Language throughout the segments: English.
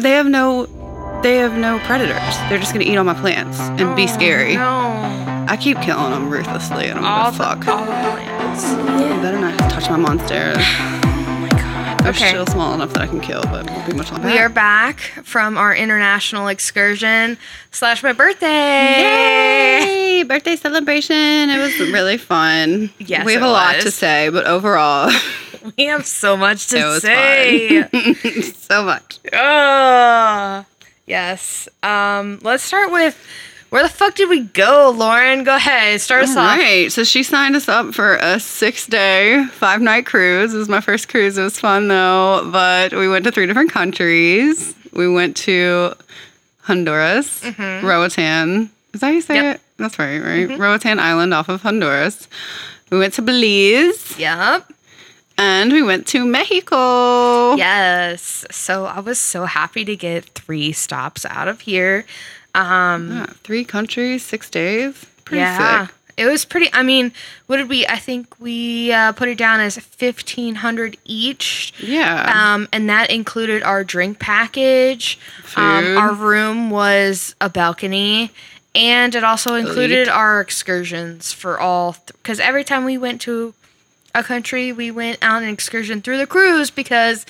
They have no they have no predators. They're just gonna eat all my plants and be oh, scary. No. I keep killing them ruthlessly. and I don't All give the, fuck. all the plants. You better not touch my monsters. Oh my god. They're Okay. still small enough that I can kill, but won't be much longer. We are back from our international excursion slash my birthday. Yay! Birthday celebration. It was really fun. Yes, we have a lot to say, but overall, We have so much to say. so much. Ugh. yes. Um, let's start with where the fuck did we go, Lauren? Go ahead. Start us All off. right. So she signed us up for a six day, five night cruise. It was my first cruise. It was fun though, but we went to three different countries. We went to Honduras, Roatan. Is that how you say Mm-hmm. Yep. it? That's right, right? Roatan Island off of Honduras. We went to Belize Yep. And we went to Mexico. Yes. So I was so happy to get three stops out of here. Um, Yeah, three countries, six days. Pretty yeah. sick. It was pretty. I mean, what did we? I think we uh, put it down as fifteen hundred each. Yeah. Um, and that included our drink package. Um, Food. our room was a balcony, and it also included Elite. our excursions for all. Because every time we went to a country, we went on an excursion through the cruise because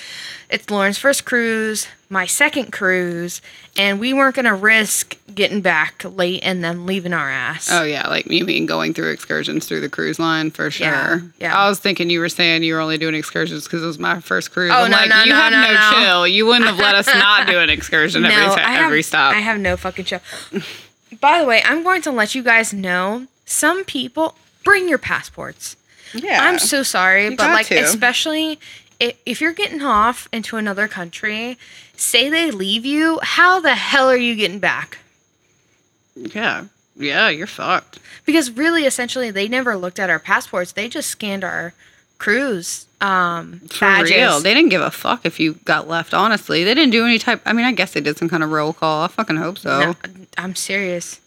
it's Lauren's first cruise, my second cruise, and we weren't gonna risk getting back late and then leaving our ass. Oh yeah, like you mean going through excursions through the cruise line for sure. Yeah, yeah. I was thinking you were saying you were only doing excursions because it was my first cruise. Oh, I'm no, like, no, you no, have no, no, chill. You wouldn't have let us not do an excursion every ti- have, every stop. I have no fucking chill. By the way, I'm going to let you guys know some people bring your passports. Yeah, I'm so sorry, You but like to. especially if, you're getting off into another country, say they leave you, how the hell are you getting back? yeah, yeah. You're fucked. Because really, essentially, they never looked at our passports. They just scanned our cruise um, For badges. real, they didn't give a fuck if you got left. Honestly, they didn't do any type. I mean, I guess they did some kind of roll call. I fucking hope so. No, I'm serious.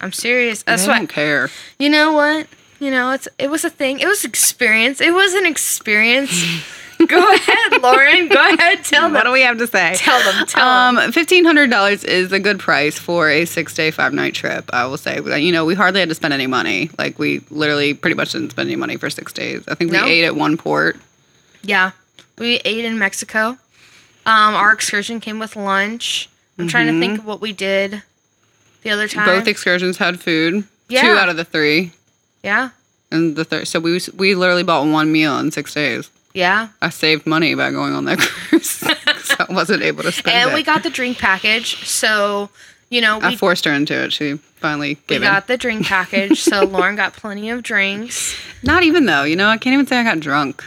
I'm serious. That's they why. don't care. You know what? You know, it's it was a thing. It was experience. It was an experience. Go ahead, Lauren. Go ahead. Tell them. What do we have to say? Tell them. Tell Um, them. fifteen hundred dollars is a good price for a six day, five night trip. I will say, you know, we hardly had to spend any money. Like we literally pretty much didn't spend any money for six days. I think we No. ate at one port. Yeah, we ate in Mexico. Um, our excursion came with lunch. I'm trying to think of what we did the other time. Mm-hmm. Both excursions had food. Yeah. Two out of the three, yeah, and the third. So we we literally bought one meal in six days. yeah. I saved money by going on that cruise, so I wasn't able to spend And it. we got the drink package. So, you know, I we, forced her into it. She finally we gave got the drink package. So Lauren got plenty of drinks. Not even though, you know, I can't even say I got drunk.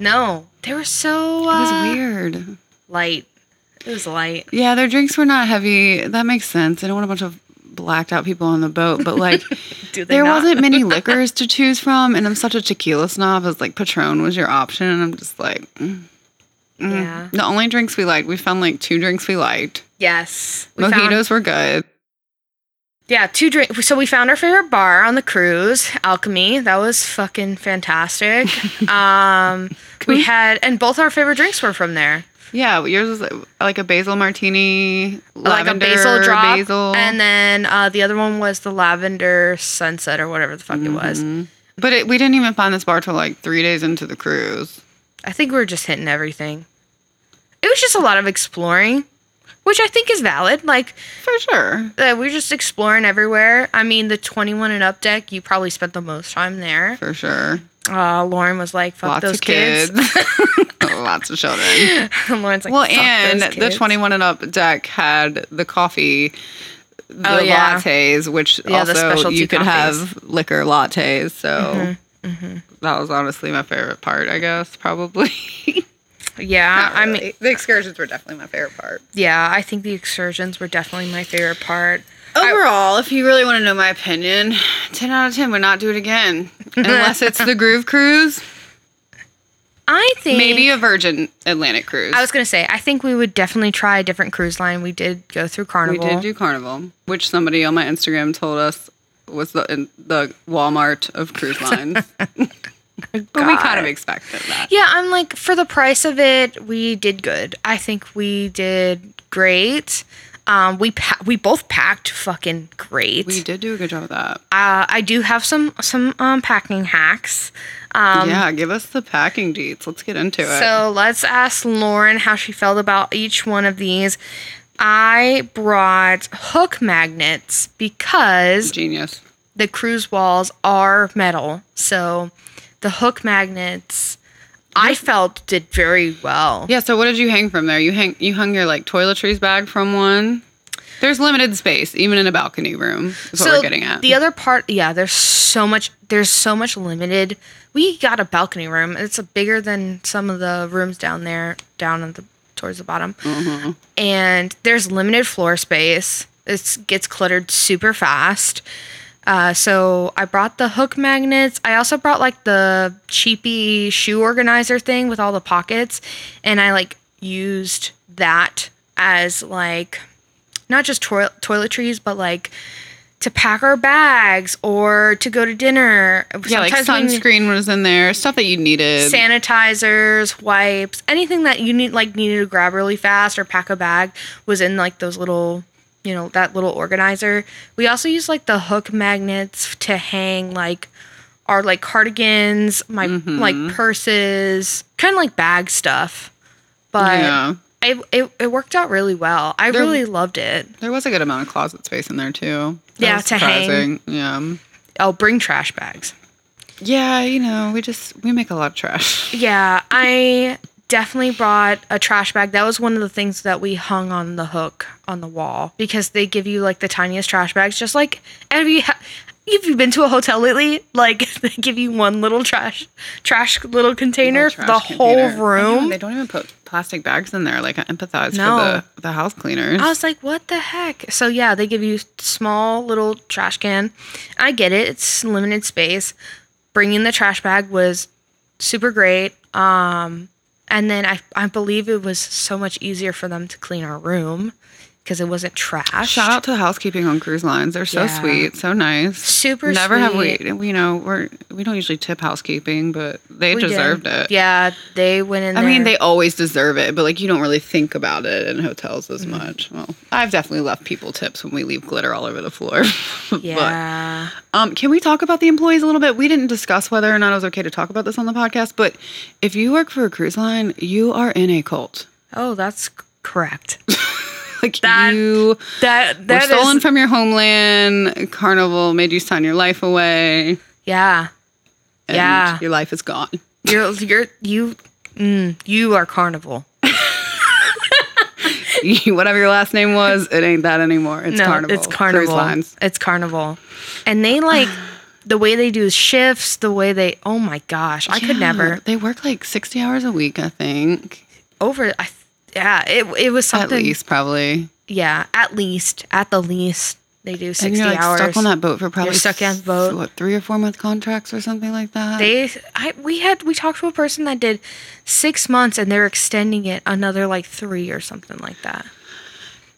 No, they were so It was uh, weird. light. It was light. Yeah, their drinks were not heavy. That makes sense. I don't want a bunch of blacked out people on the boat, but like there not? wasn't many liquors to choose from, and I'm such a tequila snob. As like Patron was your option, and I'm just like, mm, mm. Yeah. The only drinks we liked, we found like two drinks we liked. Yes. We Mojitos found- were good. yeah, two drink. So we found our favorite bar on the cruise, Alchemy. That was fucking fantastic. um, we had, and both our favorite drinks were from there. Yeah, yours was like a basil martini, lavender, like a basil drop, basil. and then uh, the other one was the lavender sunset or whatever the fuck it was. Mhm. But it, we didn't even find this bar till like three days into the cruise. I think we were just hitting everything. It was just a lot of exploring, which I think is valid. Like For sure. uh, we're just exploring everywhere. I mean, the 21 and up deck, you probably spent the most time there. For sure. Uh, Lauren was like, "Fuck Lots those kids. kids." Lots of children. Lauren's like, Well, "Fuck and the 21 and up deck had the coffee, the Oh, yeah. lattes, which Yeah, also you could coffees. Mm-hmm, have liquor lattes. So that was honestly my favorite part, I guess, probably. Yeah, Not I mean, the excursions were definitely my favorite part. yeah, I think the excursions were definitely my favorite part. Overall, if you really want to know my opinion, 10 out of 10 would not do it again. Unless it's the Groove Cruise, I think maybe a Virgin Atlantic cruise. I was gonna say I think we would definitely try a different cruise line. We did go through Carnival. we did do Carnival, which somebody on my Instagram told us was the in the Walmart of cruise lines. but we kind of expected that. Yeah, I'm like for the price of it, we did good. I think we did great. Um, we pa- we both packed fucking great. We did do a good job of that. Uh, I do have some some um, packing hacks. Um, yeah, give us the packing deets. Let's get into it. So let's ask Lauren how she felt about each one of these. I brought hook magnets because Genius. the cruise walls are metal. So the hook magnets I felt did very well. Yeah, so what did you hang from there? You hang you hung your like toiletries bag from one. There's limited space, even in a balcony room. Is what we're getting at. The other part, yeah, there's so much there's so much limited. We got a balcony room. It's a bigger than some of the rooms down there, down at the towards the bottom. Mm-hmm. And there's limited floor space. It gets cluttered super fast. Uh, so I brought the hook magnets. I also brought like the cheapy shoe organizer thing with all the pockets, and I like used that as like not just toi- toiletries, but like to pack our bags or to go to dinner. yeah, like Sometimes we- sunscreen was in there, stuff that you needed. sanitizers, wipes, anything that you need like needed to grab really fast or pack a bag was in like those little, you know, that little organizer. We also use like the hook magnets to hang like our like cardigans, my Mm-hmm. like purses, kind of like bag stuff. But yeah, it, it it worked out really well. I There- really loved it. there was a good amount of closet space in there too. That Yeah, to hang. Yeah, Oh, bring trash bags. yeah. You know, we just we make a lot of trash. Yeah, I definitely brought a trash bag. That was one of the things that we hung on the hook on the wall because they give you like the tiniest trash bags. Just like you ha- if you've been to a hotel lately, like they give you one little trash trash little container for the Trash whole container. Know, room. they don't even put plastic bags in there. Like I empathize No. for the the house cleaners. I was like, what the heck? So yeah, they give you small little trash can. I get it. It's limited space. Bringing the trash bag was super great. Um, and then I, I believe it was so much easier for them to clean our room because it wasn't trash. Shout out to the housekeeping on cruise lines. They're so Yeah. sweet, so nice. Super Never have we, you know, we're we don't usually tip housekeeping, but they We did. deserved it. Yeah, they went in I there. mean, they always deserve it, but like you don't really think about it in hotels as Mm-hmm. much. Well, I've definitely left people tips when we leave glitter all over the floor. Yeah. but um, can we talk about the employees a little bit? We didn't discuss whether or not it was okay to talk about this on the podcast, but if you work for a cruise line, you are in a cult. oh, that's correct. Like That- you That were that is stolen from your homeland. Carnival made you sign your life away. yeah. Yeah. your life is gone. You're you're you mm, you are carnival. Whatever your last name was, it ain't that anymore. It's no, Carnival. it's carnival. It's carnival, and they like the way they do shifts. The way they oh my gosh, I could never They work like sixty hours a week, I think. over. I yeah, it it was something. At least, probably. Yeah, at least at the least they do And sixty you're like hours. stuck on that boat for probably stuck on the boat. What three or four month contracts or something like that? They, I, we had, we talked to a person that did six months, and they're extending it another like three or something like that.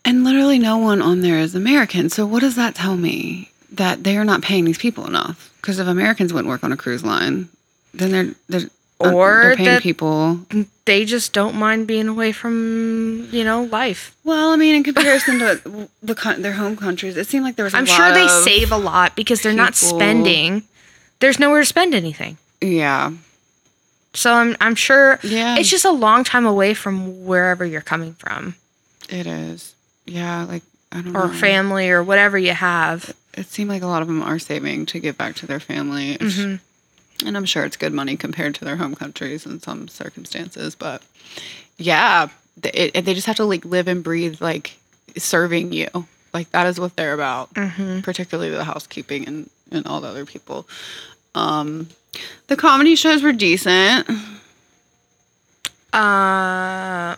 and literally no one on there is American. So what does that tell me? That they are not paying these people enough. Because if Americans wouldn't work on a cruise line, then they're they're Or they're paying that- people. They just don't mind being away from you know life. Well, I mean, in comparison to the coun- their home countries, it seemed like there was. i I'm sure they save a lot because they're not spending. There's nowhere to spend anything. Yeah, So I'm I'm sure Yeah. it's just a long time away from wherever you're coming from it is. Yeah, like I don't know. or know. family or whatever you have. it seemed like a lot of them are saving to give back to their family. Mm-hmm. And I'm sure it's good money compared to their home countries in some circumstances. But yeah, it, it- they just have to like live and breathe like serving you. Like that is what they're about, Mm-hmm. particularly the housekeeping and, and all the other people. Um, the comedy shows were decent. Uh,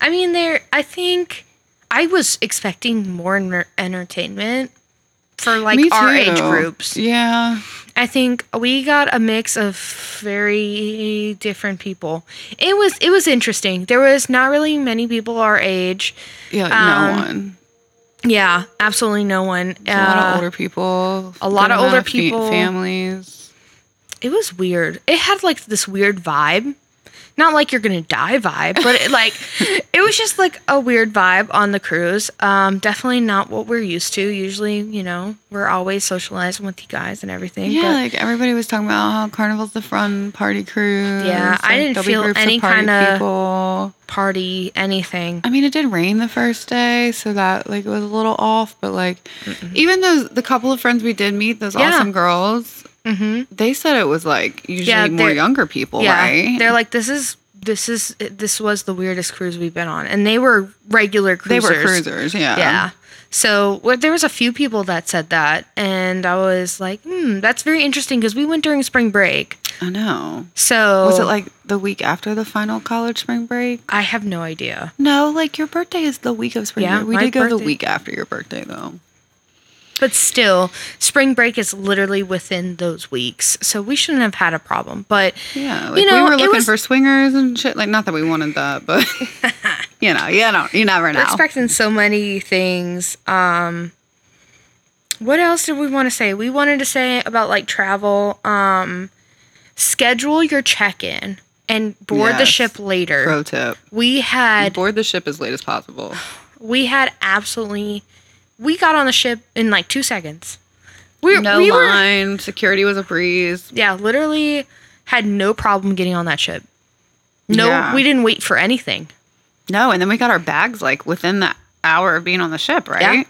I mean, there. I think I was expecting more entertainment for like our age groups. Yeah. I think we got a mix of very different people. It was it was interesting. There was not really many people our age. Yeah, Um, no one. Yeah, absolutely no one. A lot of Uh, older people. a lot of older people. families. It was weird. It had like this weird vibe not like you're gonna die vibe, but it, like it was just like a weird vibe on the cruise. Um, definitely not what we're used to. Usually, you know, we're always socializing with you guys and everything. Yeah, but like everybody was talking about how Carnival's the fun party cruise. Yeah, I like, didn't there'll be feel of any party kinda- people. party, anything. I mean, it did rain the first day, so that like it was a little off. But like, even those the couple of friends we did meet, those Yeah. awesome girls, Mm-hmm. they said it was like usually Yeah, more younger people, Yeah, right? they're like this is this is this was the weirdest cruise we've been on, and they were regular cruisers. they were cruisers, yeah. Yeah. So well, there was a few people that said that, and I was like, hmm, that's very interesting because we went during spring break. I know. So Was it like the week after the final college spring break? I have no idea. No, like your birthday is the week of spring Yeah, break. We did go the week after your birthday though. But still, spring break is literally within those weeks, so we shouldn't have had a problem. But Yeah, like You know, we were looking was- for swingers and shit. Like, not that we wanted that, but you know, you don't, you never know. we're know. expecting so many things. Um, what else did we want to say? We wanted to say about like travel. Um, schedule your check-in and board the ship later. Pro tip: We had board the ship as late as possible. we had absolutely we got on the ship in like two seconds. We, No we were line, security was a breeze. yeah, literally had no problem getting on that ship. No, Yeah. we didn't wait for anything. No, and then we got our bags like within the hour of being on the ship, right?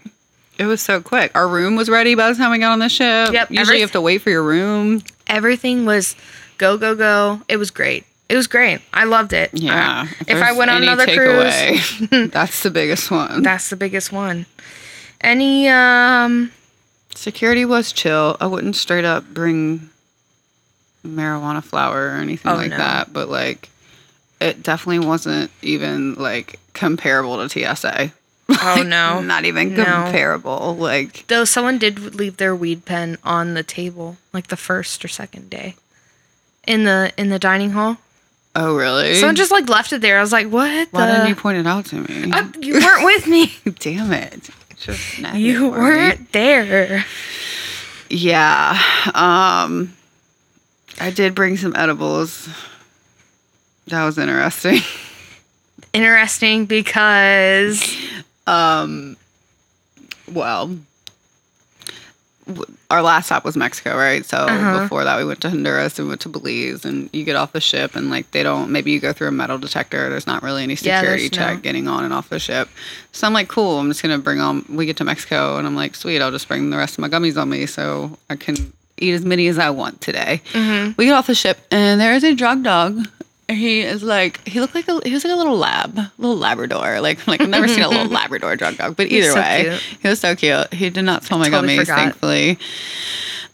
It was so quick. Our room was ready by the time we got on the ship. Yep, Usually everyth- you have to wait for your room. Everything was go go go. It was great. It was great. I loved it. Yeah. Uh, if I went on another cruise, that's the biggest one. that's the biggest one. Any um Security was chill. I wouldn't straight up bring marijuana flower or anything Oh, like no. that, but like it definitely wasn't even like comparable to TSA. oh no. Not even No. comparable. Like Though someone did leave their weed pen on the table, like the first or second day. In the in the dining hall. oh really? Someone just like left it there. I was like, what? Why the? didn't you point it out to me? Uh, you weren't with me. Damn it. Just You weren't there. Yeah. Um I did bring some edibles. That was interesting. Interesting because Um, well, our last stop was Mexico, right? So Uh-huh. before that, we went to Honduras and went to Belize, and you get off the ship, and like they don't. Maybe you go through a metal detector. There's not really any Yeah, security no- check getting on and off the ship. So I'm like, cool. I'm just gonna bring on. We get to Mexico, and I'm like, sweet. I'll just bring the rest of my gummies on me, so I can eat as many as I want today. Mm-hmm. We get off the ship, and there is a drug dog. He is like he looked like a he was like a little lab, little Labrador. Like like I've never seen a little Labrador drug dog, but either so way, cute. he was so cute. He did not smell my Totally gummies, thankfully.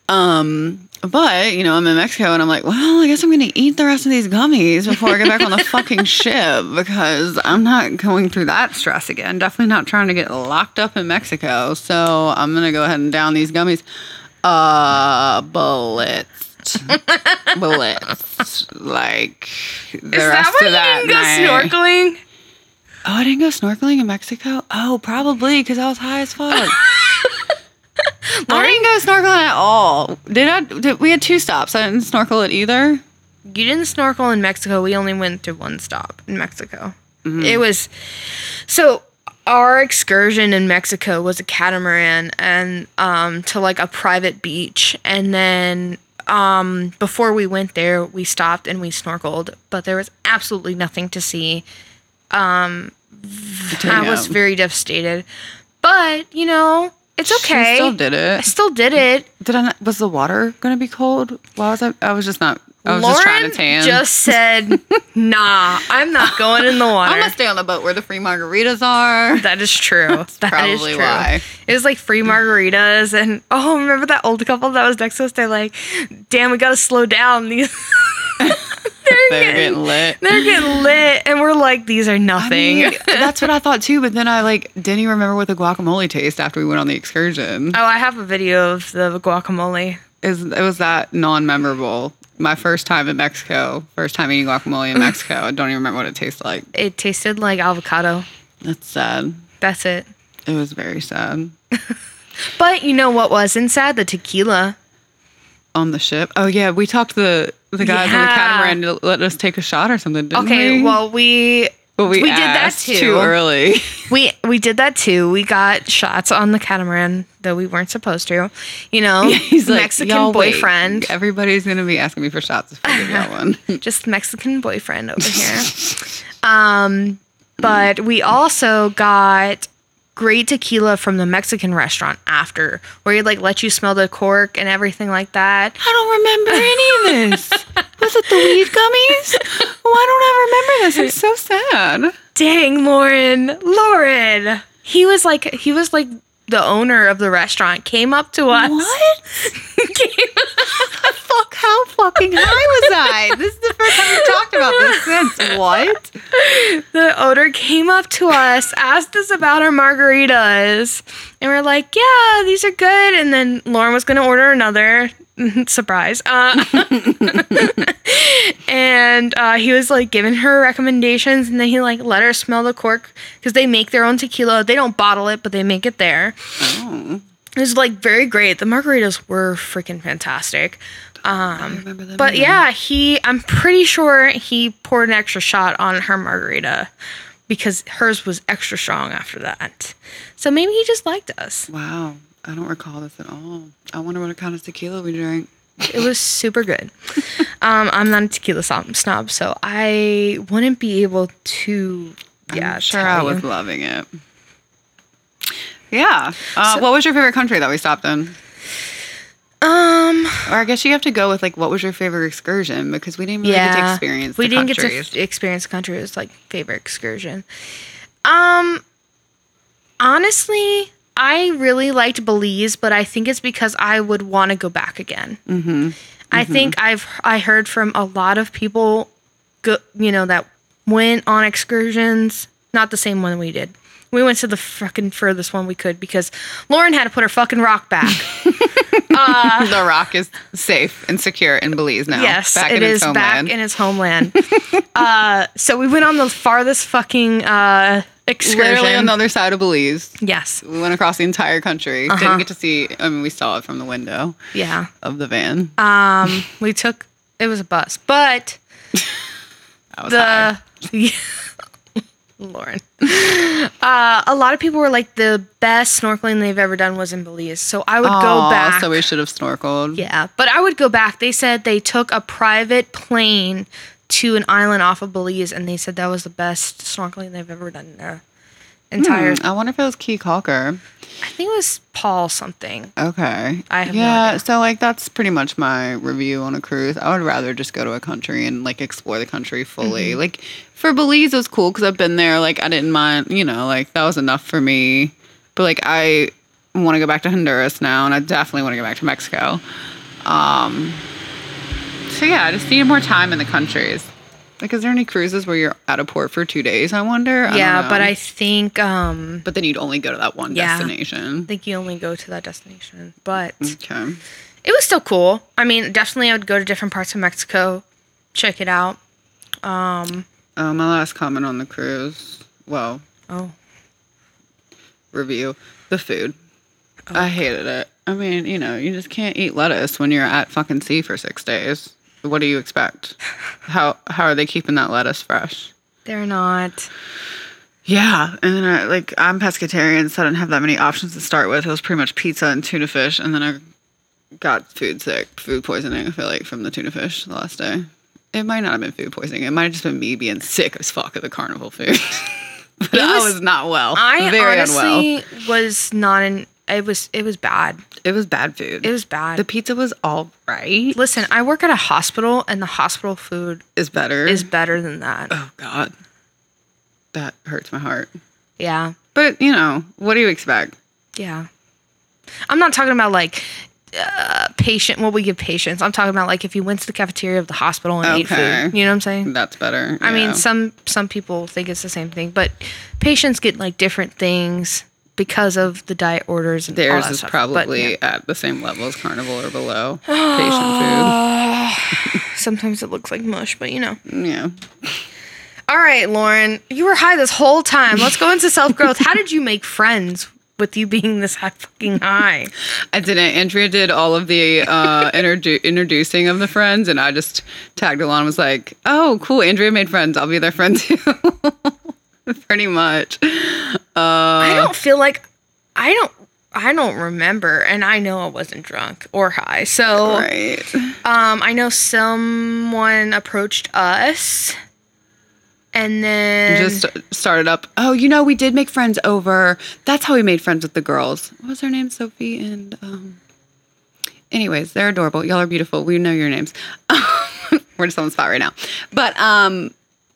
Um, but you know, I'm in Mexico, and I'm like, well, I guess I'm gonna eat the rest of these gummies before I get back on the fucking ship because I'm not going through that stress again. Definitely not trying to get locked up in Mexico. So I'm gonna go ahead and down these gummies. Uh, bullets. Bullets. Like the Is rest that of that you didn't night. snorkeling? Oh, I didn't go snorkeling in Mexico. Oh, probably because I was high as fuck. I didn't go snorkeling at all. Did I? Did, we had two stops. I didn't snorkel at either. You didn't snorkel in Mexico. We only went to one stop in Mexico. It was so our excursion in Mexico was a catamaran and um, to like a private beach, and then um, before we went there, we stopped and we snorkeled, but there was absolutely nothing to see. Um, I was very devastated, but you know it's She okay. still did it. I still did it. Did I? Not, was the water gonna be cold? Why was I? I was just not. I was Lauren just trying to tan. just said, "Nah, I'm not going in the water." I'm gonna stay on the boat where the free margaritas are. That is true. That is probably true. why. It was like free margaritas, and oh, remember that old couple that was next to us? They're like, "Damn, we gotta slow down." These they're, They're getting, getting lit. they're getting lit, and we're like, "These are I nothing." mean, that's what I thought too. But then I like didn't even remember what the guacamole taste after we went on the excursion. oh, I have a video of the guacamole. Is it was that non-memorable. My first time in Mexico, first time eating guacamole in Mexico. I don't even remember what it tasted like. It tasted like avocado. That's sad. That's it. It was very sad. But you know what wasn't sad? The tequila. on the ship. Oh yeah, we talked to the the guys on the Yeah. catamaran to let us take a shot or something. Didn't Okay, we? well we but we, we did that too. too early. we we did that too. We got shots on the catamaran though we weren't supposed to. You know, He's like, Mexican "Y'all wait. boyfriend. Everybody's gonna be asking me for shots if I give y'all one. just Mexican boyfriend over here. um, but we also got great tequila from the Mexican restaurant after, where he like let you smell the cork and everything like that. I don't remember any of this. Was it the weed gummies? Why don't I remember this? I'm so sad. Dang, Lauren, Lauren. He was like he was like the owner of the restaurant came up to us. What? Fuck, how fucking high was I? This is the first time we've talked about this since. What? the owner came up to us, asked us about our margaritas, and we're like, "Yeah, these are good." And then Lauren was gonna order another. Surprise! Uh, and uh, he was like giving her recommendations, and then he like let her smell the cork because they make their own tequila. They don't bottle it, but they make it there. Oh, It was like very great. The margaritas were freaking fantastic. Them. But either. yeah, he I'm pretty sure he poured an extra shot on her margarita because hers was extra strong after that. So maybe he just liked us. Wow. I don't recall this at all. I wonder what kind of tequila we drank. It was super good. Um, I'm not a tequila snob, so I wouldn't be able to. Yeah, I'm sure I was you. loving it. Yeah. Uh, So- what was your favorite country that we stopped in? Um, Or I guess you have to go with like what was your favorite excursion because we didn't really get to experience we the didn't countries. get to f- experience the country. It was like favorite excursion. Um, honestly, I really liked Belize, but I think it's because I would want to go back again. mm-hmm. I think I've I heard from a lot of people, go, you know, that went on excursions. Not the same one we did. We went to the fucking furthest one we could because Lauren had to put her fucking rock back. the rock is safe and secure in Belize now. yes, back it in is homeland. back in its homeland. uh, so we went on the farthest fucking uh, excursion. Literally on the other side of Belize. yes, We went across the entire country. Uh-huh. Didn't get to see. I mean, we saw it from the window yeah. of the van. Um, we took it was a bus, but I was high. the Lauren. Uh, a lot of people were like the best snorkeling they've ever done was in Belize. So I would go Aw, back. So we should have snorkeled. yeah, but I would go back. They said they took a private plane to an island off of Belize, and they said that was the best snorkeling they've ever done in their entire. Hmm, I wonder if it was Caye Caulker. I think it was Paul something. Okay. I have yeah, idea. so like that's pretty much my review on a cruise. I would rather just go to a country and like explore the country fully. Mm-hmm. Like for Belize it was cool because I've been there. Like I didn't mind, you know, like that was enough for me. But like I want to go back to Honduras now, and I definitely want to go back to Mexico. Um. So yeah, I just needed more time in the countries. Like, is there any cruises where you're out of port for two days? I wonder. I yeah, but. I think um, But then you'd only go to that one Yeah. destination. I think you only go to that destination. But Okay. it was still cool. I mean, definitely I would go to different parts of Mexico, check it out. Um, Uh, my last comment on the cruise, well, oh, review, the food. Oh. I hated it. I mean, you know, you just can't eat lettuce when you're at fucking sea for six days. What do you expect? How how are they keeping that lettuce fresh? they're not. Yeah, and then I like I'm pescatarian, so I didn't have that many options to start with. It was pretty much pizza and tuna fish, and then I got food sick, food poisoning. I feel like from the tuna fish the last day. It might not have been food poisoning. It might have just been me being sick as fuck of the carnival food. but I was- was not well. I very unwell. honestly was not in. It was it was bad. It was bad food. It was bad. the pizza was all right. Listen, I work at a hospital, and the hospital food Is better. is better than that. oh god, that hurts my heart. Yeah, But you know, what do you expect? yeah. I'm not talking about like uh, patient. What we give patients. I'm talking about like if you went to the cafeteria of the hospital and ate food. You know what I'm saying? That's better. I mean, some some people think it's the same thing, but patients get like different things because of the diet orders. And theirs is stuff. But, probably yeah. at the same level as Carnival or below patient food. sometimes it looks like mush, but you know. Yeah. All right, Lauren, you were high this whole time. Let's go into self growth. How did you make friends with you being this high fucking high. I didn't. Andrea did all of the uh, introdu- introducing of the friends, and I just tagged along. and Was like, "Oh, cool! Andrea made friends. I'll be their friend too." Pretty much. I don't feel like I don't I don't remember and I know I wasn't drunk or high. So Right. um I know someone approached us and then Just started up. Oh, you know, we did make friends over. That's how we made friends with the girls. What was her name? Sophie and um. Anyways, they're adorable. Y'all are beautiful. We know your names. We're just on the spot right now, but um,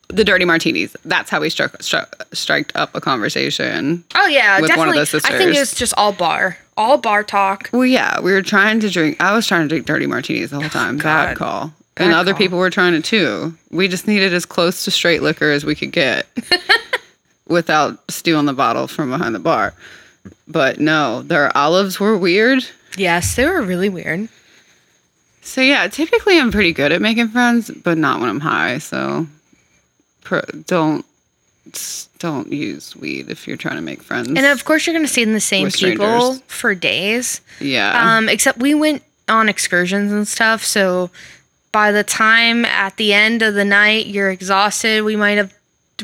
the dirty martinis. That's how we struck struck striked up a conversation. Oh yeah, with one of definitely. the I think sisters. it's just all bar. All bar talk. Well, yeah, we were trying to drink. I was trying to drink dirty martinis the whole time. Bad God. call. and Bad other people were trying it too. We just needed as close to straight liquor as we could get without stealing the bottle from behind the bar. But no, their olives were weird. Yes, they were really weird. So yeah, typically I'm pretty good at making friends, but not when I'm high. So pro, don't don't use weed if you're trying to make friends. And of course, you're going to see the same With people strangers. for days. yeah, Um, except we went on excursions and stuff. So by the time at the end of the night you're exhausted, we might have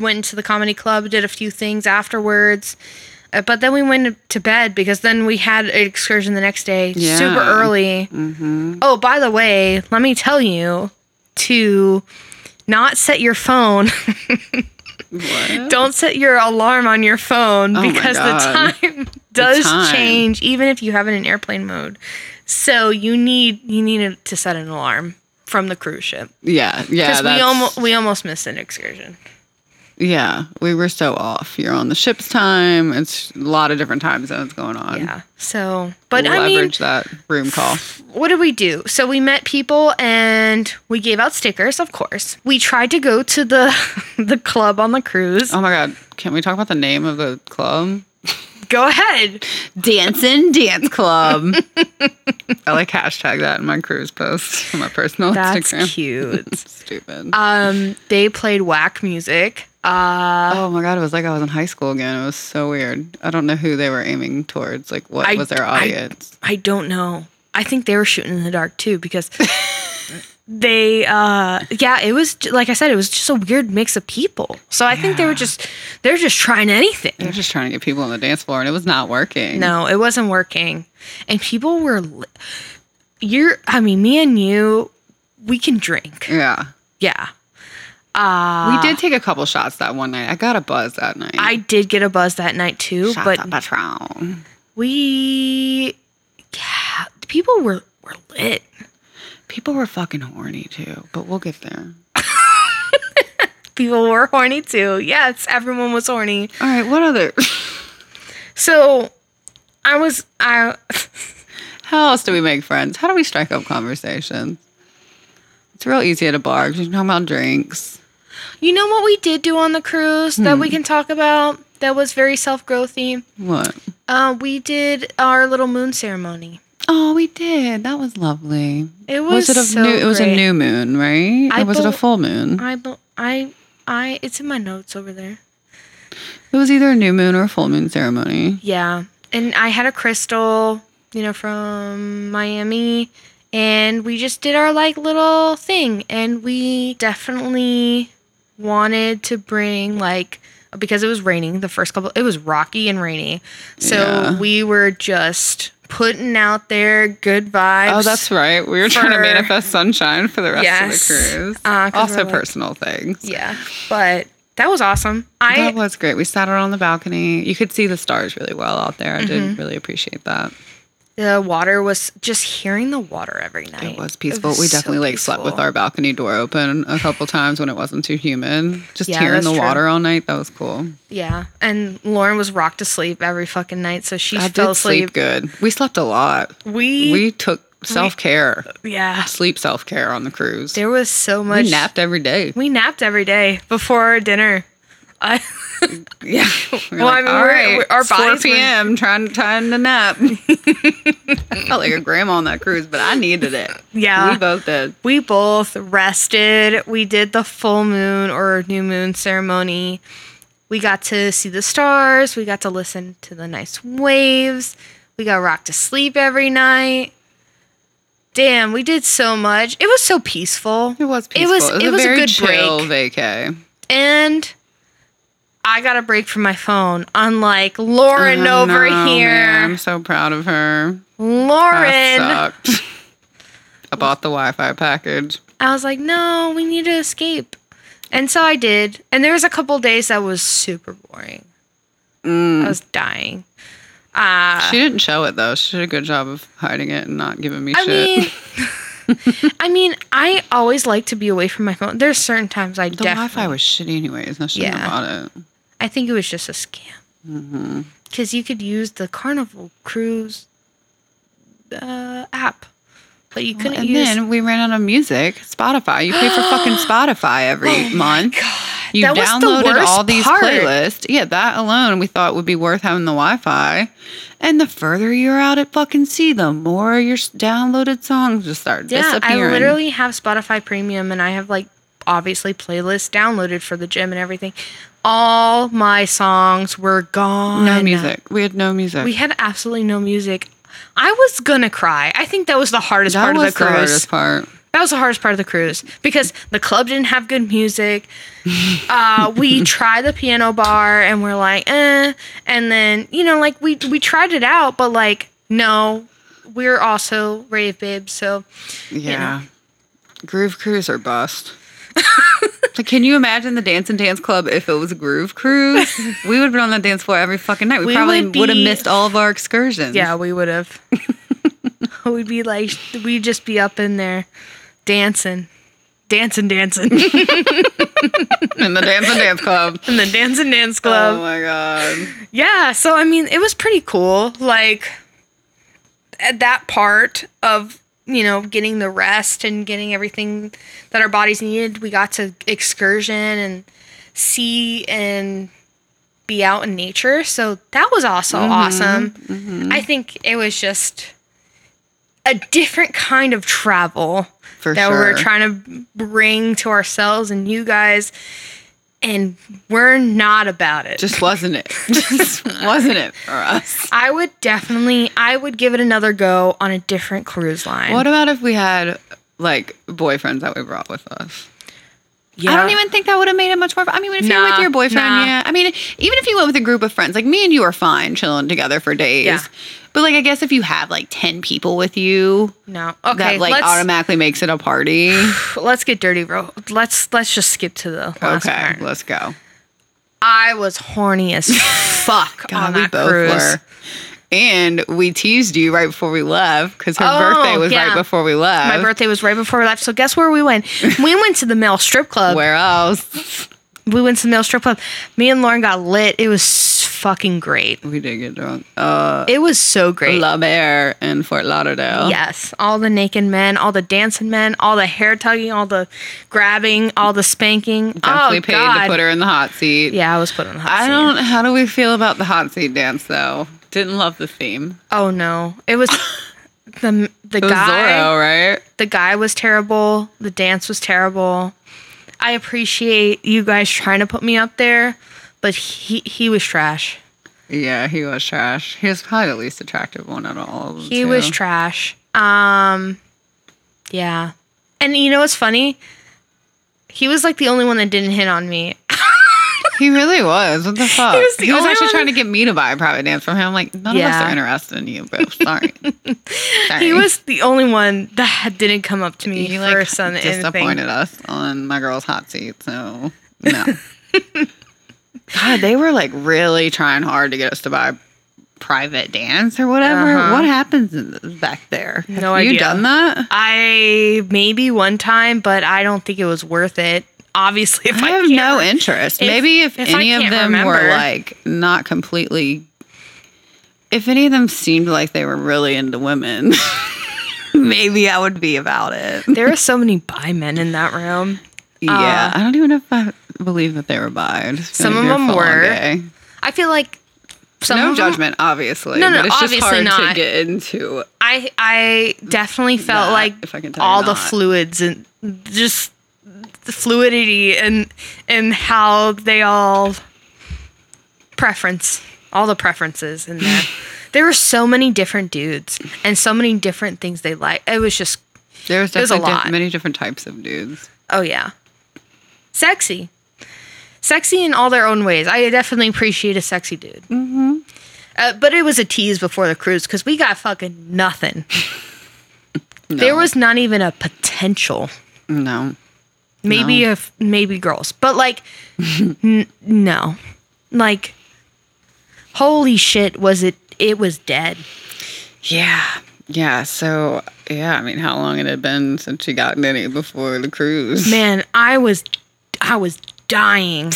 went into the comedy club, did a few things afterwards. Uh, but then we went to bed because then we had an excursion the next day, super Yeah. early. Oh, by the way, let me tell you to not set your phone. what? Don't set your alarm on your phone Oh because the time does time. change even if you have it in airplane mode. So you need you need to set an alarm from the cruise ship Yeah, yeah. because we almost we almost missed an excursion. Yeah, we were so off. You're on the ship's time. It's a lot of different time zones going on. Yeah. So, but I mean, leverage that room call. what did we do? So we met people and we gave out stickers, of course. We tried to go to the the club on the cruise. Oh my god, can we talk about the name of the club? Go ahead. Dancing Dance Club. I like hashtag that in my cruise post on my personal That's Instagram. cute. Stupid. Um, they played whack music. Uh, oh my god, it was like I was in high school again. It was so weird. I don't know who they were aiming towards. Like, what I- was their audience? I don't know. I think they were shooting in the dark too because they uh yeah, it was like I said it was just a weird mix of people. So I think they were just they're just trying anything. They're just trying to get people on the dance floor, and it was not working. No, it wasn't working. And people were li- you're I mean, me and you we can drink. Yeah. Yeah. Uh We did take a couple shots that one night. I got a buzz that night. I did get a buzz that night too, Shots but Patron. we yeah, people were were lit. People were fucking horny too, but we'll get there. People were horny too. Yes, everyone was horny. All right, what other? So I was I How else do we make friends? How do we strike up conversations? It's real easy at a bar because you can talk about drinks. You know what we did do on the cruise that we can talk about that was very self growthy. What? Uh, we did our little moon ceremony. Oh, we did. That was lovely. It was, Was, it a so new? It was a new moon, right? I or was it a full moon? I I I it's in my notes over there. It was either a new moon or a full moon ceremony. Yeah, and I had a crystal, you know, from Miami, and we just did our like little thing, and we definitely wanted to bring like because it was raining the first couple it was rocky and rainy so Yeah. we were just putting out there good vibes Oh, that's right. We were trying to manifest sunshine for the rest Yes. of the cruise. Uh, also, like- personal things. yeah but that was awesome i that was great. We sat out on the balcony. You could see the stars really well out there. I Mm-hmm. did really appreciate that. The water was just hearing the water every night It was peaceful. was we so definitely like slept with our balcony door open a couple times when it wasn't too humid. Just Yeah, hearing the true. water all night, that was cool. Yeah, and Lauren was rocked to sleep every fucking night, so she I fell asleep. sleep good. We slept a lot. We, We took self care, yeah, sleep self care on the cruise. there was so much. we napped every day. We napped every day before dinner. I, Yeah. We were Well, I mean, "All we're- we're- our it's 4 bodies were- p.m. trying to time to nap. I felt like a grandma on that cruise, but I needed it. Yeah. we both did. we both rested. We did the full moon or new moon ceremony, We got to see the stars. We got to listen to the nice waves. We got rocked to sleep every night. Damn, we did so much. It was so peaceful. It was It peaceful. was- it was a very good chill break. vacay. And I got a break from my phone, unlike Lauren Oh, over no, here. man, I'm so proud of her. Lauren. Sucked. I bought the Wi-Fi package. I was like, no, we need to escape. And so I did. And there was a couple days that was super boring. I was dying. Uh, She didn't show it though. She did a good job of hiding it and not giving me I shit. mean, I mean, I always like to be away from my phone. There's certain times I the definitely. Wi-Fi was shitty anyways. I shouldn't Yeah. have bought it. I think it was just a scam. Because you could use the Carnival Cruise uh, app, but you couldn't And use. then we ran out of music. Spotify. You pay for fucking Spotify every month. You Oh That was the downloaded worst all these part. playlists. Yeah, that alone we thought would be worth having the Wi-Fi. And the further you're out at fucking sea, the more your downloaded songs just start disappearing. yeah, I literally have Spotify Premium, and I have like obviously playlists downloaded for the gym and everything. All my songs were gone. no music. We had no music. We had absolutely no music. I was gonna cry. I think that was the hardest that part was of the cruise. the cruise. hardest part. That was the hardest part of the cruise because the club didn't have good music. Uh, we tried the piano bar and we're like, eh. And then you know, like we we tried it out, but like no, we're also rave babes, so Yeah. Groove Cruise or bust. can you imagine the Dance and Dance Club if it was a Groove Cruise? we would have been on the dance floor every fucking night. We, We probably would would have missed all of our excursions. yeah, we would have. We'd be like, we'd just be up in there dancing, dancing, dancing In the Dance and Dance Club. in the dance and dance club. Oh my god. Yeah, so I mean, it was pretty cool. Like at that part of you know getting the rest and getting everything that our bodies needed, we got to excursion and see and be out in nature. So that was also mm-hmm, awesome. Mm-hmm. I think it was just a different kind of travel For that sure. we're trying to bring to ourselves and you guys and we're not about it. Just wasn't it. Just wasn't it for us. I would definitely, I would give it another go on a different cruise line. What about if we had like boyfriends that we brought with us? Yeah. I don't even think that would have made it much more. Fun. I mean, if you're with your boyfriend, nah. yeah. I mean, even if you went with a group of friends, like me and you are fine chilling together for days. Yeah. But like, I guess if you have like ten people with you, No. Okay. that like automatically makes it a party. let's get dirty, bro. Let's let's just skip to the last okay, part. let's go. I was horny as fuck God, on we that both cruise. were. And we teased you right before we left because her Oh, birthday was yeah. right before we left. My birthday was right before we left. So guess where we went? we went to the male strip club. Where else? We went to the male strip club. Me and Lauren got lit. It was fucking great. We did get drunk. Uh, It was so great. La Mer in Fort Lauderdale. Yes, all the naked men, all the dancing men, all the hair tugging, all the grabbing, all the spanking. Definitely oh, paid God. to put her in the hot seat. Yeah, I was put on the hot I seat. I don't. How do we feel about the hot seat dance though? Didn't love the theme. Oh no, it was the the It guy. Zorro, right? The guy was terrible. The dance was terrible. I appreciate you guys trying to put me up there, but he he was trash. Yeah, he was trash. He was probably the least attractive one out of all of them. He was trash. Um, yeah, and you know what's funny? He was like the only one that didn't hit on me. He really was. What the fuck? was the he was actually one- trying to get me to buy a private dance from him. I'm like, none of us are interested in you, bro. Sorry. Sorry. He was the only one that didn't come up to me He first like on anything. disappointed us on my girl's hot seat. So no. God, they were like really trying hard to get us to buy private dance or whatever. Uh-huh. What happens back there? Have No you idea. done that? I maybe one time, but I don't think it was worth it. Obviously, if I I, have no interest. if- Maybe if, if any of them were like not completely, if any of them seemed like they were really into women, maybe I would be about it. There are so many bi men in that room. Yeah, I don't even know if I believe that they were bi. I just Some of them were. gay. I feel like some no of them- judgment, obviously. No, no, but it's just hard not. to get into. I I definitely felt That, like if I can tell all the fluids and just the fluidity and and how they all preference, all the preferences in there. there were so many different dudes and so many different things they like. It was just, There was It was a definitely diff- lot. many different types of dudes. oh yeah, sexy, sexy in all their own ways. I definitely appreciate a sexy dude. Mm-hmm. Uh, but it was a tease before the cruise because we got fucking nothing. There was not even a potential. no. maybe No. if maybe girls but like n- no like holy shit was it it was dead Yeah. Yeah. So yeah, I mean, how long it had been since she gotten any before the cruise? man i was i was dying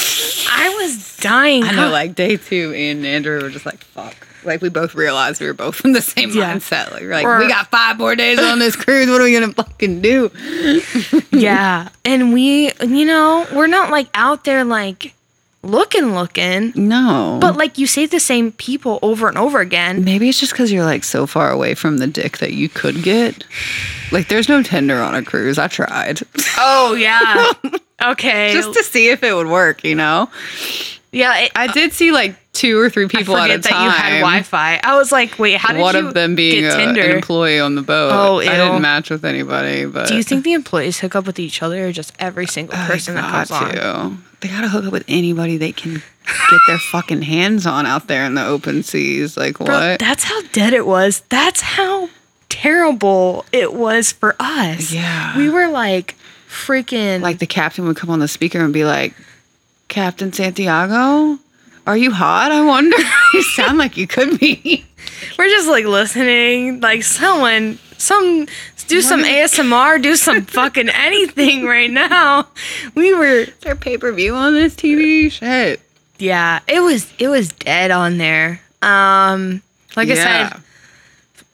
i was dying I know, like day two, and Andrea were just like, "Fuck." Like we both realized we were both in the same Yeah. mindset. Like, we're like Or- we got five more days on this cruise. What are we gonna fucking do? yeah and we you know we're not like out there like looking looking No, but like you say the same people over and over again maybe it's just because you're like so far away from the dick that you could get. Like, there's no Tinder on a cruise. I tried oh yeah okay just to see if it would work. You know, yeah it, I did see like two or three people I at a that time. you had wi-fi i was like wait how did One you of them being get a, tinder an employee on the boat. Oh, I didn't match with anybody, but Do you think the employees hook up with each other or just every single person that comes on? to. They gotta hook up with anybody they can get their fucking hands on out there in the open seas. Like Bro, what? that's how dead it was. That's how terrible it was for us. Yeah. We were like freaking like the captain would come on the speaker and be like, "Captain Santiago, are you hot? I wonder. you sound like you could be." we're just like listening, like someone some do some ASMR, do some fucking anything right now. We were Is there pay per view on this TV? Shit. yeah, it was it was dead on there. Um like I said,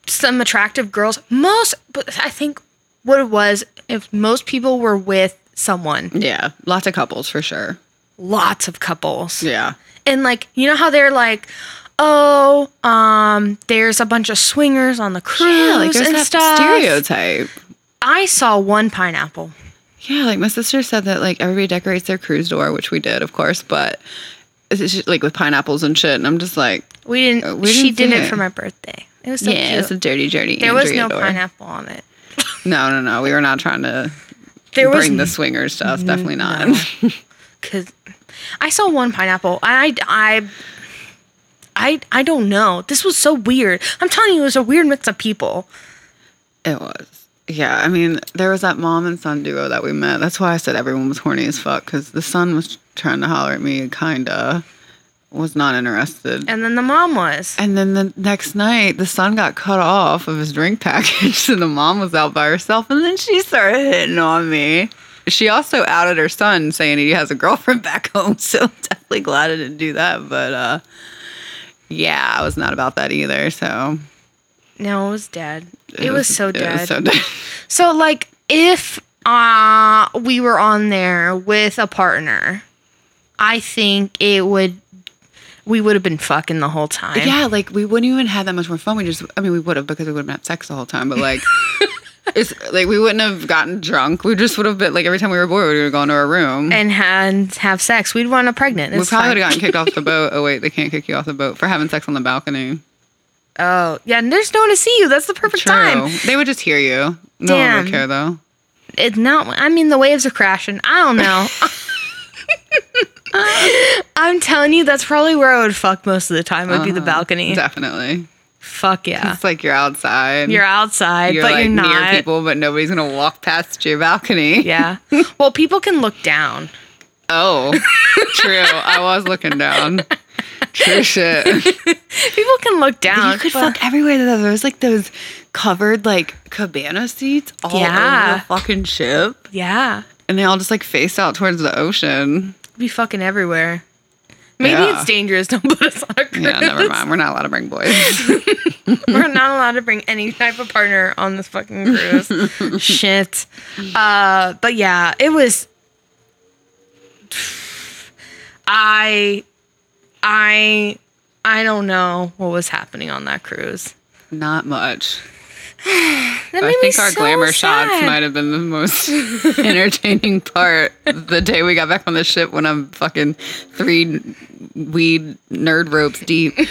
some attractive girls. Most, but I think what it was, if most people were with someone, Yeah, lots of couples for sure. lots of couples, Yeah. and like you know how they're like, oh, um, there's a bunch of swingers on the cruise Yeah, like there's and that stuff. stereotype. I saw one pineapple. Yeah, like my sister said that like everybody decorates their cruise door, which we did, of course, but it's just like with pineapples and shit. And I'm just like, We didn't. We she didn't did it it. for my birthday. It was so yeah, cute. it's a dirty, dirty. there was no door. pineapple on it. No, no, no. We were not trying to There was bring the swinger stuff. Definitely not. because I saw one pineapple. I, I, I, I don't know. This was so weird. I'm telling you, it was a weird mix of people. it was. Yeah, I mean, there was that mom and son duo that we met. That's why I said everyone was horny as fuck because the son was trying to holler at me, kinda was not interested. And then the mom was. And then the next night, the son got cut off of his drink package, and the mom was out by herself, and then she started hitting on me. She also outed her son, saying he has a girlfriend back home. So I'm definitely glad I didn't do that. But uh, yeah, I was not about that either. So No, it was dead. It, was, so it dead. was so dead. So like if uh we were on there with a partner, I think it would we would have been fucking the whole time. Yeah, like we wouldn't even have that much more fun. We just, I mean, we would have because we would have had sex the whole time. But like, it's like we wouldn't have gotten drunk. We just would have been like every time we were bored, we would have gone to our room. And had have sex. We'd run a pregnant. we probably would have gotten kicked off the boat. Oh wait, they can't kick you off the boat for having sex on the balcony. Oh, yeah, and there's no one to see you. That's the perfect True. time. They would just hear you. No one Damn. would care though. It's not I mean the waves are crashing. I don't know. I'm telling you, that's probably where I would fuck most of the time. Would be the Uh, balcony. Definitely. Fuck yeah. It's like you're outside. You're outside, You're but like you're near people, but nobody's gonna walk past your balcony. Yeah. Well, people can look down. Oh, true. I was looking down. True shit. People can look down. you could but- fuck everywhere. though. There was like those covered like cabana seats all Yeah. over the fucking ship, Yeah. and they all just like face out towards the ocean. Be fucking everywhere. Maybe Yeah. it's dangerous. Don't put us on a cruise. Yeah, never mind. We're not allowed to bring boys. We're not allowed to bring any type of partner on this fucking cruise. Shit. Uh, but yeah, it was. I, I, I don't know what was happening on that cruise. not much. I think our so glamour shots might have been the most entertaining part the day we got back on the ship when I'm fucking three weed nerd ropes deep.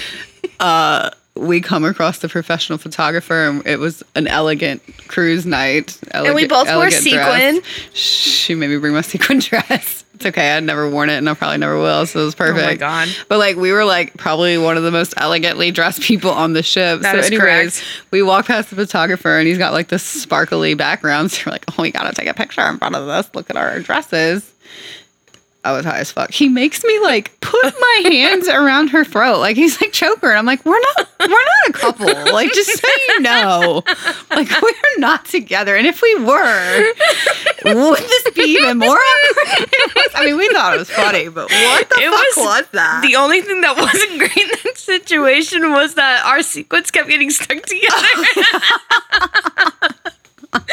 Uh, we come across the professional photographer and it was an elegant cruise night. And we both wore elegant dress. sequin. She made me bring my sequin dress. It's okay. I'd never worn it and I probably never will. So it was perfect. Oh my God. But like we were like probably one of the most elegantly dressed people on the ship. That so is anyways, correct. we walk past the photographer and he's got like this sparkly background. So we're like, oh, we gotta take a picture in front of this. Look at our dresses. I was high as fuck. He makes me like put my hands around her throat. Like he's like choke her. And I'm like, we're not we're not a couple. Like just so you know. Like we're not together. And if we were, would this be even more awkward? Was- I mean, we thought it was funny, but what the It fuck was was, that? The only thing that wasn't great in that situation was that our sequence kept getting stuck together.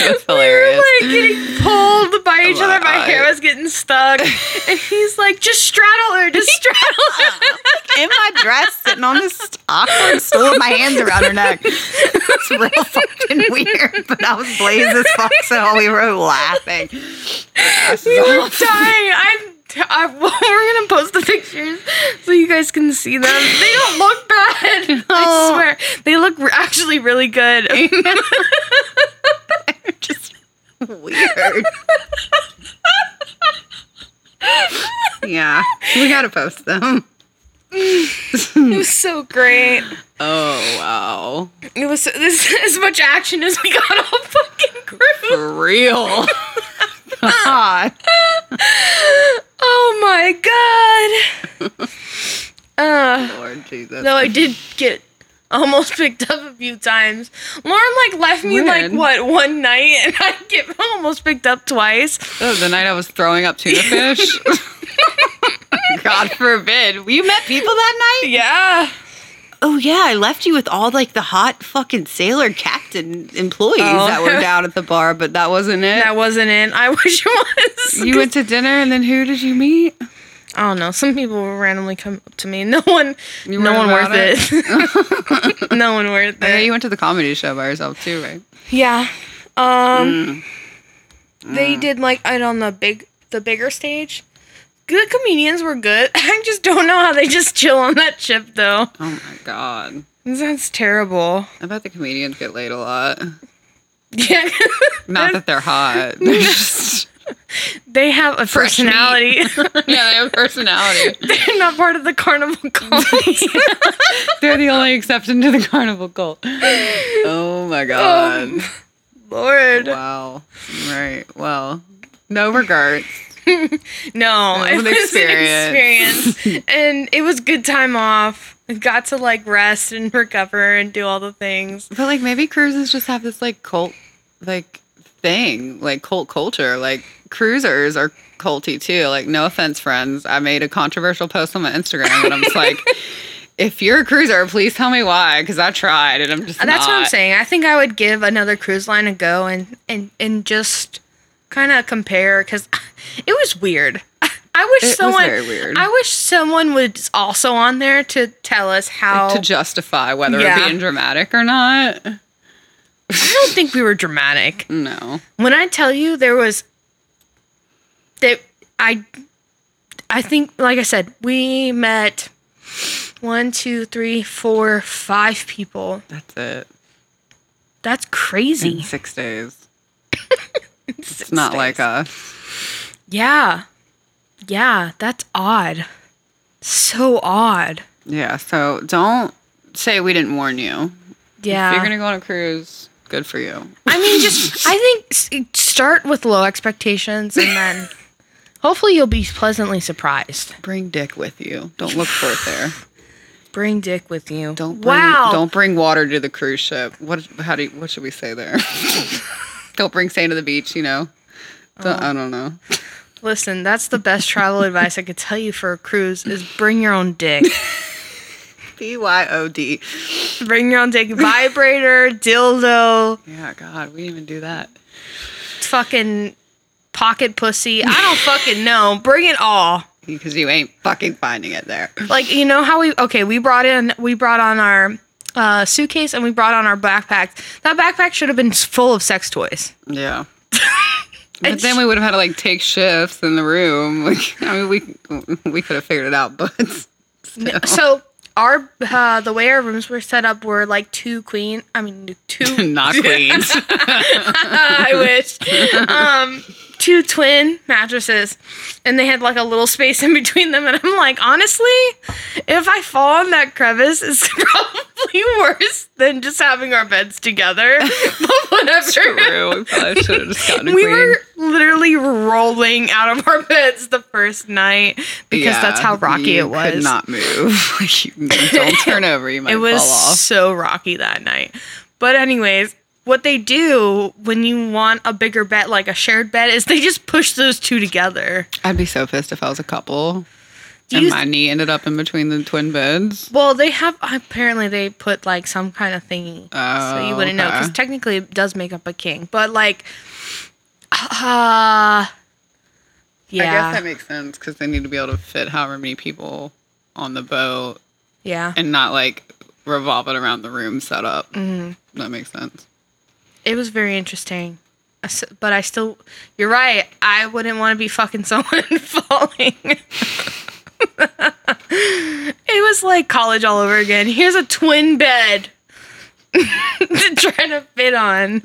That's we were like getting pulled by each Oh other. my hair was getting stuck, and he's like, "Just straddle her, just straddle her." in my dress, sitting on this awkward stool with my hands around her neck. It's real fucking weird, but I was blazed as fuck, so we were laughing. we were dying. I'm. I, well, we're gonna post the pictures so you guys can see them. They don't look bad. I oh. swear, they look actually really good. Just weird. yeah, we gotta post them. it was so great. Oh wow, It was this as much action as we got on fucking cruise. for real. God. Oh my god. Uh, Lord Jesus. though I did get almost picked up a few times. Lauren like left me like what one night, and I get almost picked up twice. Oh, the night I was throwing up tuna fish. God forbid. You met people that night? Yeah. Oh yeah, I left you with all like the hot fucking sailor captain employees Oh. that were down at the bar, but that wasn't it. That wasn't it. I wish it was. you went to dinner and then who did you meet? I don't know. Some people will randomly come up to me. No one. You no one worth about it. no one worth Yeah, it. you went to the comedy show by yourself too, right? Yeah. Um Mm. they did like it on the big the bigger stage. Good comedians were good. I just don't know how they just chill on that ship though. Oh my god. That's terrible. I bet the comedians get laid a lot. Yeah. Not that they're hot. They're just they have a Fresh personality. yeah, they have a personality. They're not part of the carnival cult. They're the only exception to the carnival cult. Oh my um, god. Lord. Wow. Right. Well, no regards. No, It it was was an an experience. experience. and it was good time off. I got to like rest and recover and do all the things. But like maybe cruises just have this like cult like thing, like cult culture. Like cruisers are culty too. Like no offense, friends. I made a controversial post on my Instagram and I'm just like if you're a cruiser, please tell me why, because I tried and I'm just That's what I'm saying. I think I would give another cruise line a go and and and just kind of compare because it was weird. I wish It someone. very weird. I wish someone was also on there to tell us how. to justify whether Yeah. we're being dramatic or not. I don't think we were dramatic. No. When I tell you there was that I I think like I said, we met one, two, three, four, five people. That's it. That's In crazy. six days. It's not like a Yeah. Yeah, that's odd. So odd. yeah. So don't say we didn't warn you. Yeah. If you're gonna go on a cruise, good for you. I mean, just I think start with low expectations and then hopefully you'll be pleasantly surprised. Bring Dick with you. Don't look for it there. Bring Dick with you. Don't bring, wow. Don't bring water to the cruise ship. What? How do? You, what should we say there? don't bring sand to the beach. You know. Don't- Oh. I don't know. Listen, that's the best travel advice I could tell you for a cruise is bring your own dick. B y o d. bring your own dick. Vibrator, dildo, Yeah. God, we didn't even do that. fucking pocket pussy. I don't fucking know. Bring it all. Because you ain't fucking finding it there. Like you know how we okay, we brought in we brought on our uh, suitcase and we brought on our backpacks. That backpack should have been full of sex toys. Yeah. But then we would have had to like take shifts in the room. Like, I mean, we we could have figured it out, but still. So our uh, the way our rooms were set up were like two queen. I mean two. not queens. I wish. Um, two twin mattresses, and they had like a little space in between them. And I'm like, honestly, if I fall in that crevice, it's probably worse than just having our beds together. But whatever. True. We probably should have just gotten a We queen. were literally rolling out of our beds the first night because that's how rocky it was. Could not move. Like, you don't turn over. You might it was so rocky that night. But anyways, what they do when you want a bigger bed, like a shared bed, is they just push those two together. I'd be so pissed if I was a couple Do and you my knee ended up in between the twin beds. well, they have apparently they put like some kind of thingy, so you Oh, wouldn't know because technically it does make up a king. But like, uh, yeah, I guess that makes sense because they need to be able to fit however many people on the boat yeah. and not like revolve it around the room setup. Mm-hmm. That makes sense. It was very interesting. But I still, you're right. I wouldn't want to be fucking someone falling. it was like college all over again. Here's a twin bed to try to fit on.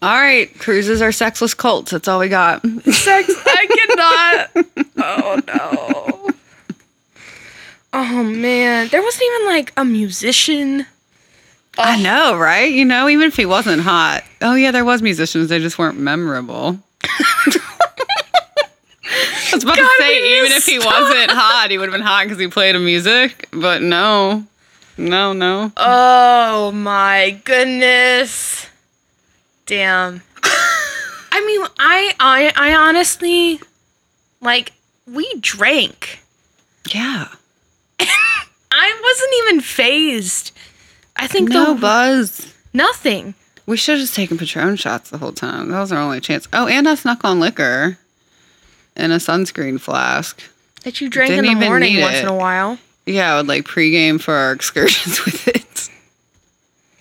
All right, cruises are sexless cults. That's all we got. Sex, I cannot. Oh no. Oh man, there wasn't even like a musician. I oh. know, right? You know, even if he wasn't hot. Oh yeah, there was musicians. They just weren't memorable. I was about to God, we say, even if he stop. wasn't hot, he would have been hot because he played a music. But no, no, no. Oh my goodness. Damn. I mean, I I I honestly like we drank. Yeah, I wasn't even phased. I think no the buzz. nothing. We should have just taken Patron shots the whole time. That was our only chance. Oh, and I snuck on liquor in a sunscreen flask. That you drank Didn't in the morning once it. in a while. Yeah, I would like pregame for our excursions with it.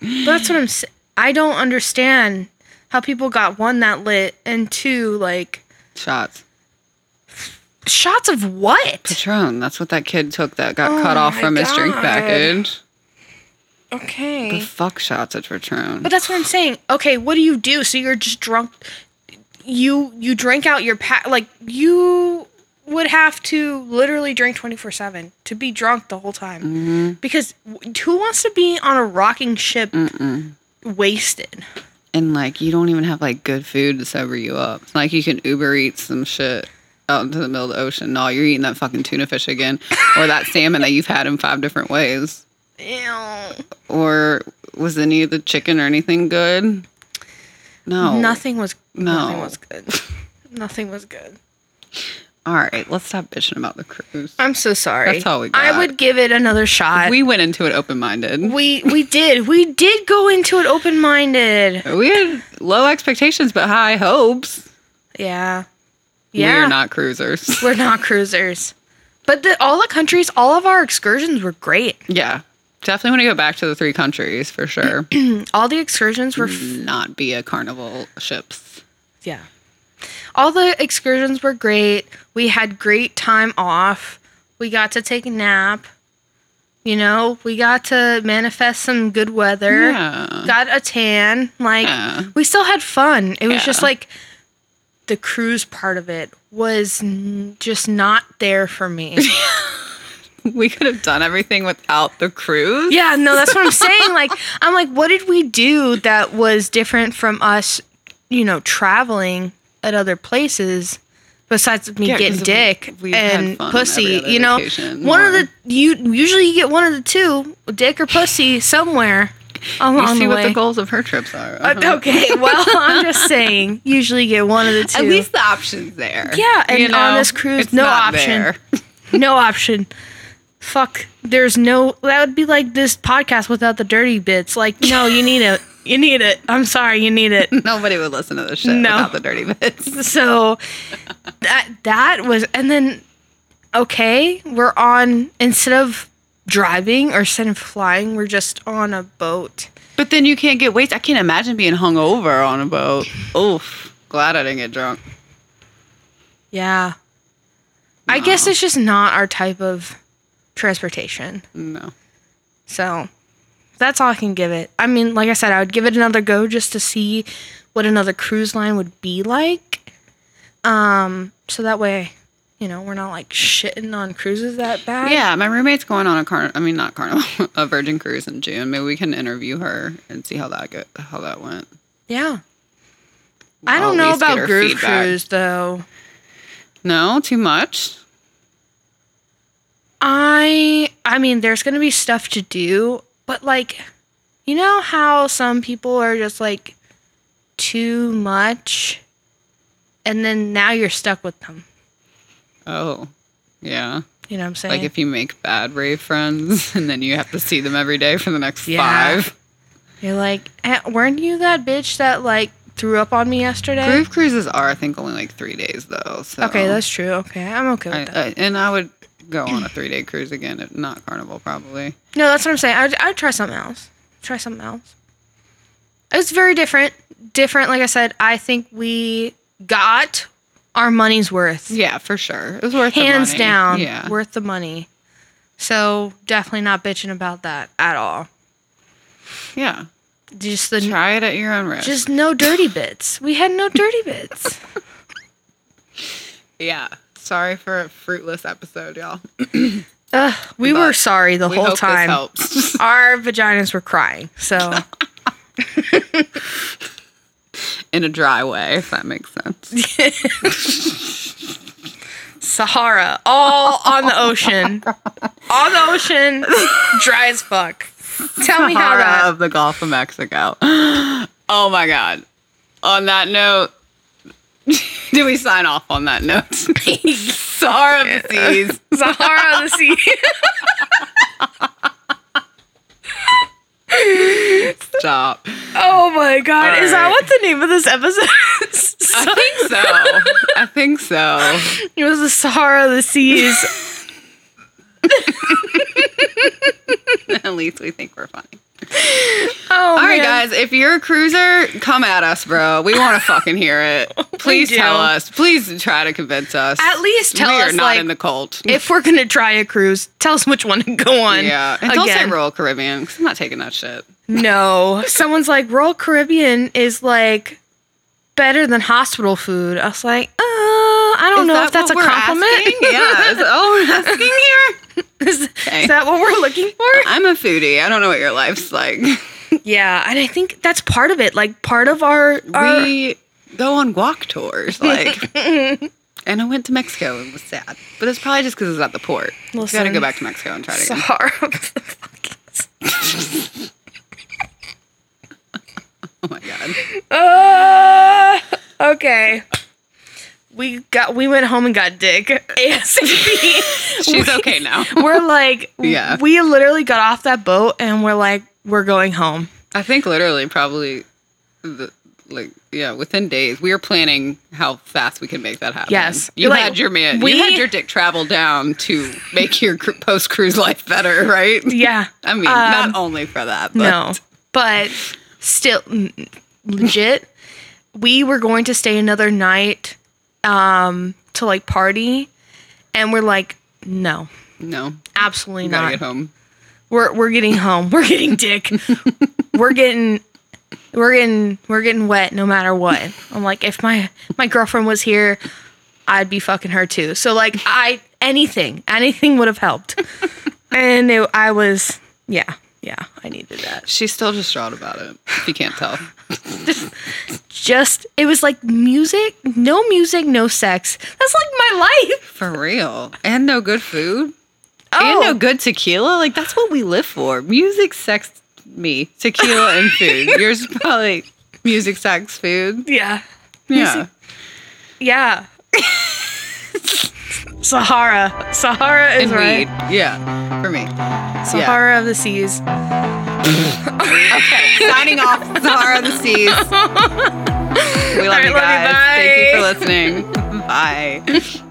But that's what I'm saying. I don't understand how people got one that lit and two like Shots. shots of what? Patron. That's what that kid took that got Oh cut off from his drink package. Okay. The fuck shots at Patron. But that's what I'm saying. Okay, what do you do? So you're just drunk. You you drink out your pack. Like you would have to literally drink 24 seven to be drunk the whole time. Mm-hmm. Because who wants to be on a rocking ship wasted? and like you don't even have like good food to sober you up. Like you can Uber eat some shit out into the middle of the ocean. No, you're eating that fucking tuna fish again. or that salmon that you've had in five different ways. Ew. Or was any of the chicken or anything good? No. Nothing was. no. Nothing was good. nothing was good. All right, let's stop bitching about the cruise. I'm so sorry. That's all we got. I would give it another shot. We went into it open minded. we we did we did go into it open minded. We had low expectations but high hopes. Yeah. Yeah. We're not cruisers. We're not cruisers. But the, all the countries, all of our excursions were great. yeah. Definitely want to go back to the three countries for sure. All the excursions were, f- not be a carnival ships. yeah. All the excursions were great. We had great time off. We got to take a nap. You know, we got to manifest some good weather. Yeah. Got a tan. Like, Yeah. we still had fun. It was just like the cruise part of it was n- just not there for me. We could have done everything without the cruise. Yeah, no, that's what I'm saying. Like, I'm like, what did we do that was different from us, you know, traveling at other places besides me Yeah, getting dick we've and pussy? You know, one of the you usually you get one of the two, dick or pussy, somewhere along You see the what the goals of her trips are. Uh, uh-huh. okay, well, I'm just saying, usually you get one of the two. At least the option's there. Yeah, and You on this cruise, no option. there. no option. Fuck. There's no. That would be like this podcast without the dirty bits. Like, no, you need it. You need it. I'm sorry, you need it. Nobody would listen to this shit No. without the dirty bits. So that that was, and then okay, we're on instead of driving or instead of flying, we're just on a boat. But then you can't get wasted. I can't imagine being hungover on a boat. Oof. Glad I didn't get drunk. Yeah. I guess it's just not our type of transportation. No. So that's all I can give it. I mean, like I said, I would give it another go just to see what another cruise line would be like. Um, so that way, you know, we're not like shitting on cruises that bad. Yeah, my roommate's going on a car. I mean, not carnival, a Virgin cruise in June. Maybe we can interview her and see how that go, how that went. Yeah. I I'll don't know about Groove. Cruise though. No, too much. I I mean, there's gonna be stuff to do, but like, you know how some people are just like too much, and then now you're stuck with them. Oh, yeah. You know what I'm saying? Like if you make bad rave friends and then you have to see them every day for the next Yeah. five. you're like, eh, weren't you that bitch that like threw up on me yesterday? Groove cruises are, I think, only like three days though. So Okay, that's true. Okay, I'm okay with I, that. I, and I would go on a three day cruise again, if not Carnival, probably. no, that's what I'm saying. I'd, I'd try something else. Try something else. It's very different. Different, like I said. I think we got our money's worth. Yeah, for sure. It was worth the hands down Yeah, worth the money so definitely not bitching about that at all yeah. just the Try it at your own risk. just no dirty bits we had no dirty bits yeah. Sorry for a fruitless episode, y'all. Ugh, we But were sorry the we whole hope time this helps. our vaginas were crying so In a dry way, if that makes sense. sahara all on the ocean on the ocean dry as fuck tell me how Sahara that of the Gulf of Mexico. Oh my god. On that note, do we sign off on that note? Sahara of the seas. sahara of the sea Stop. oh my god is that what the name of this episode is I think so. I think so. It was the Sahara of the seas. At least we think we're funny. Oh, All right, guys. If you're a cruiser, come at us, bro. We want to fucking hear it. Please do. tell us. Please try to convince us. At least tell we us, We are not like, in the cult. If we're gonna try a cruise, tell us which one to go on. yeah, and don't say Royal Caribbean because I'm not taking that shit. No, someone's like Royal Caribbean is like better than hospital food. I was like, uh, I don't Is know that if that's a compliment. asking? Yeah. Is, oh, we're asking here. is, Okay. is that what we're looking for? I'm a foodie. I don't know what your life's like. yeah, and I think that's part of it. Like part of our, our we go on guac tours, like. and I went to Mexico and was sad, but it's probably just because it's at the port. We gotta go back to Mexico and try it again. Sahara. Oh my god. Uh, okay. We got we went home and got dick ASAP. She's okay now. we're like Yeah. we literally got off that boat and we're like we're going home. I think literally probably the like yeah, within days. We were planning how fast we can make that happen. Yes. You Like, had your man we- you had your dick travel down to make your post cruise life better, right? Yeah. I mean, Um, not only for that, but No. But still legit we were going to stay another night um to like party and we're like no. no. Absolutely You gotta not. get home. We're we're getting home. We're getting dick. we're getting we're getting we're getting wet no matter what. I'm like if my my girlfriend was here, I'd be fucking her too. So like I anything anything would have helped. and it, I was yeah yeah I needed that. She's still distraught about it. If you can't tell. Just it was like music, no music, no sex. That's like my life. For real. And no good food. Oh, And no oh. good tequila. Like that's what we live for. Music, sex, me. Tequila and food. Yours is probably music, sex, food. yeah Yeah. yeah. Sahara. Sahara is And right. weed. Yeah. For me. Sahara of the seas. Okay. Signing off. Sahara of the Seas. We love right, you love you, guys. Thank you for listening. Bye.